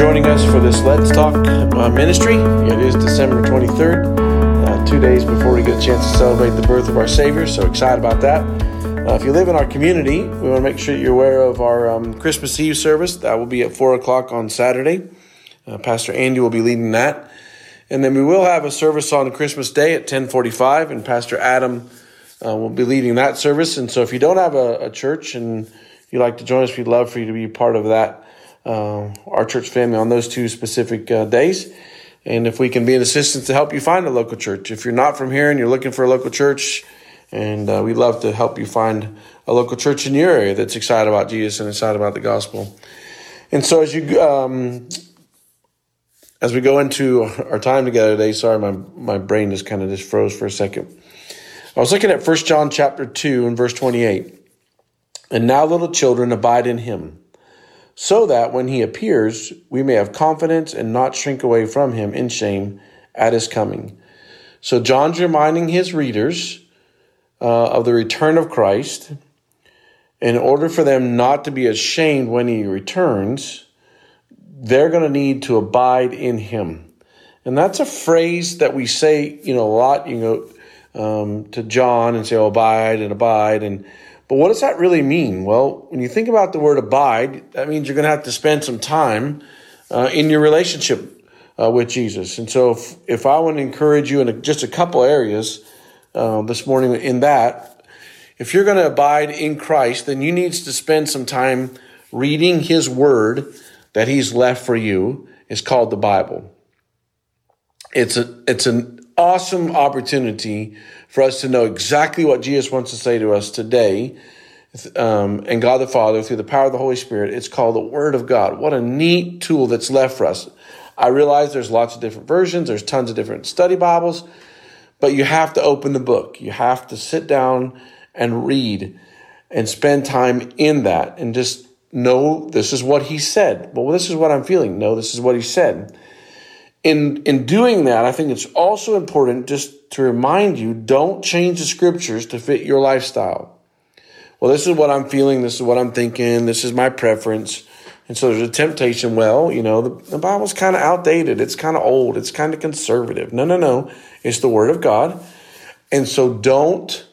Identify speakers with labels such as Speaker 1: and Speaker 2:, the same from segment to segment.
Speaker 1: joining us for this Let's Talk uh, ministry. It is December 23rd, uh, two days before we get a chance to celebrate the birth of our Savior. So excited about that. Uh, if you live in our community, we want to make sure you're aware of our um, Christmas Eve service. That will be at 4 o'clock on Saturday. Uh, Pastor Andy will be leading that. And then we will have a service on Christmas Day at 1045, and Pastor Adam uh, will be leading that service. And so if you don't have a, a church and you'd like to join us, we'd love for you to be part of that uh, our church family on those two specific uh, days. And if we can be an assistance to help you find a local church, if you're not from here and you're looking for a local church, and uh, we'd love to help you find a local church in your area that's excited about Jesus and excited about the gospel. And so as you um, as we go into our time together today, sorry, my my brain just kind of just froze for a second. I was looking at 1 John chapter 2 and verse 28. And now little children abide in him so that when he appears, we may have confidence and not shrink away from him in shame at his coming. So, John's reminding his readers uh, of the return of Christ. In order for them not to be ashamed when he returns, they're going to need to abide in him. And that's a phrase that we say, you know, a lot, you know, um, to John and say, oh, abide and abide. And but what does that really mean? Well, when you think about the word abide, that means you're going to have to spend some time uh, in your relationship uh, with Jesus. And so, if, if I want to encourage you in a, just a couple areas uh, this morning in that, if you're going to abide in Christ, then you need to spend some time reading His Word that He's left for you. It's called the Bible. It's a it's an awesome opportunity for us to know exactly what Jesus wants to say to us today. Um, and God the Father through the power of the Holy Spirit. It's called the Word of God. What a neat tool that's left for us. I realize there's lots of different versions, there's tons of different study Bibles, but you have to open the book. You have to sit down and read and spend time in that and just know this is what he said. Well, this is what I'm feeling. No, this is what he said. In in doing that, I think it's also important just to remind you don't change the scriptures to fit your lifestyle. Well, this is what I'm feeling. This is what I'm thinking. This is my preference. And so there's a temptation. Well, you know, the, the Bible's kind of outdated. It's kind of old. It's kind of conservative. No, no, no. It's the Word of God. And so don't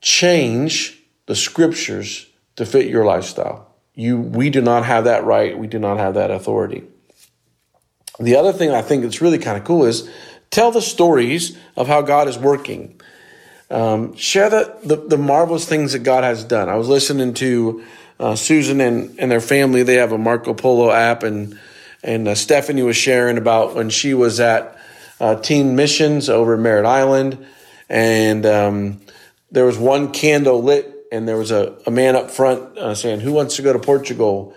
Speaker 1: change the scriptures to fit your lifestyle. You, we do not have that right. We do not have that authority. The other thing I think that's really kind of cool is Tell the stories of how God is working. Um, share the, the, the, marvelous things that God has done. I was listening to uh, Susan and, and their family. They have a Marco Polo app, and and uh, Stephanie was sharing about when she was at uh, Teen Missions over Merritt Island, and um, there was one candle lit, and there was a, a man up front uh, saying, "Who wants to go to Portugal?"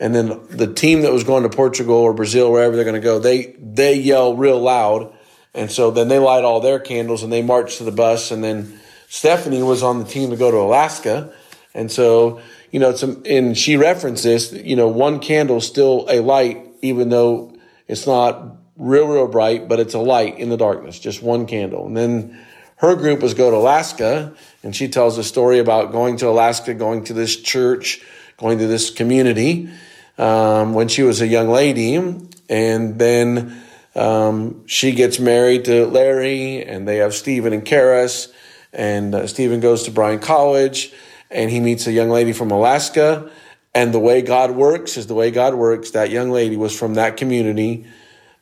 Speaker 1: And then the team that was going to Portugal or Brazil, wherever they're going to go, they they yell real loud and so then they light all their candles and they march to the bus. And then Stephanie was on the team to go to Alaska. And so, you know, it's, and she referenced this, you know, one candle still a light, even though it's not real, real bright, but it's a light in the darkness, just one candle. And then her group was go to Alaska. And she tells a story about going to Alaska, going to this church, going to this community um, when she was a young lady. And then um, she gets married to Larry, and they have Stephen and Karis. And uh, Stephen goes to Bryan College, and he meets a young lady from Alaska. And the way God works is the way God works. That young lady was from that community,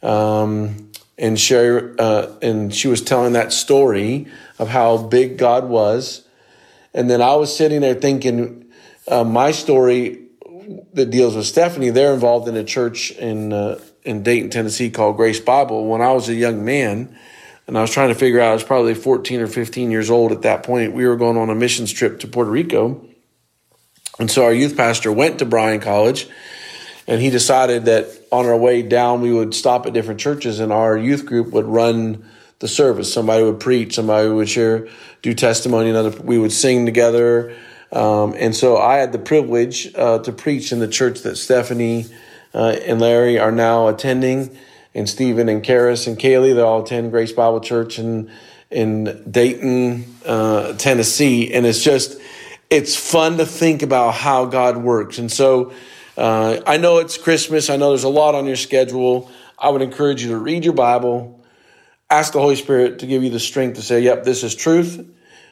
Speaker 1: um, and she uh, and she was telling that story of how big God was. And then I was sitting there thinking, uh, my story that deals with Stephanie. They're involved in a church in uh, in Dayton, Tennessee called Grace Bible. When I was a young man, and I was trying to figure out, I was probably 14 or 15 years old at that point. We were going on a missions trip to Puerto Rico. And so our youth pastor went to Bryan College and he decided that on our way down, we would stop at different churches and our youth group would run the service. Somebody would preach, somebody would share, do testimony, another, we would sing together. Um, and so I had the privilege uh, to preach in the church that Stephanie uh, and Larry are now attending, and Stephen and Karis and Kaylee, they all attend Grace Bible Church in in Dayton, uh, Tennessee, and it's just it's fun to think about how God works. And so, Uh, I know it's Christmas. I know there's a lot on your schedule. I would encourage you to read your Bible, ask the Holy Spirit to give you the strength to say, "Yep, this is truth,"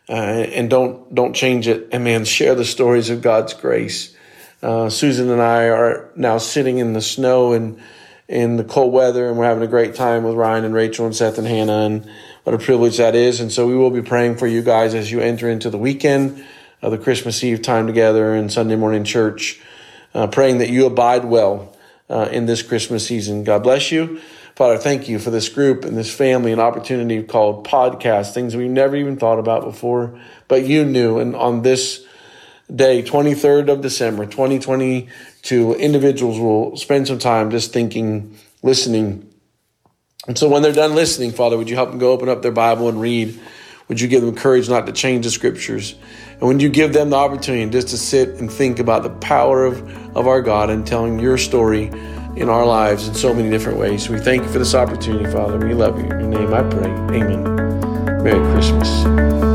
Speaker 1: uh, and don't don't change it. And man, share the stories of God's grace. Uh, Susan and I are now sitting in the snow and in the cold weather, and we're having a great time with Ryan and Rachel and Seth and Hannah, and what a privilege that is. And so we will be praying for you guys as you enter into the weekend of the Christmas Eve time together and Sunday morning church, uh, praying that you abide well uh, in this Christmas season. God bless you. Father, thank you for this group and this family and opportunity called podcast, things we never even thought about before, but you knew. And on this day, 23rd of December, 2022, individuals will spend some time just thinking, listening. And so when they're done listening, Father, would you help them go open up their Bible and read? Would you give them courage not to change the scriptures? And when you give them the opportunity just to sit and think about the power of, of our God and telling your story in our lives in so many different ways. We thank you for this opportunity, Father. We love you. In your name I pray. Amen. Merry Christmas.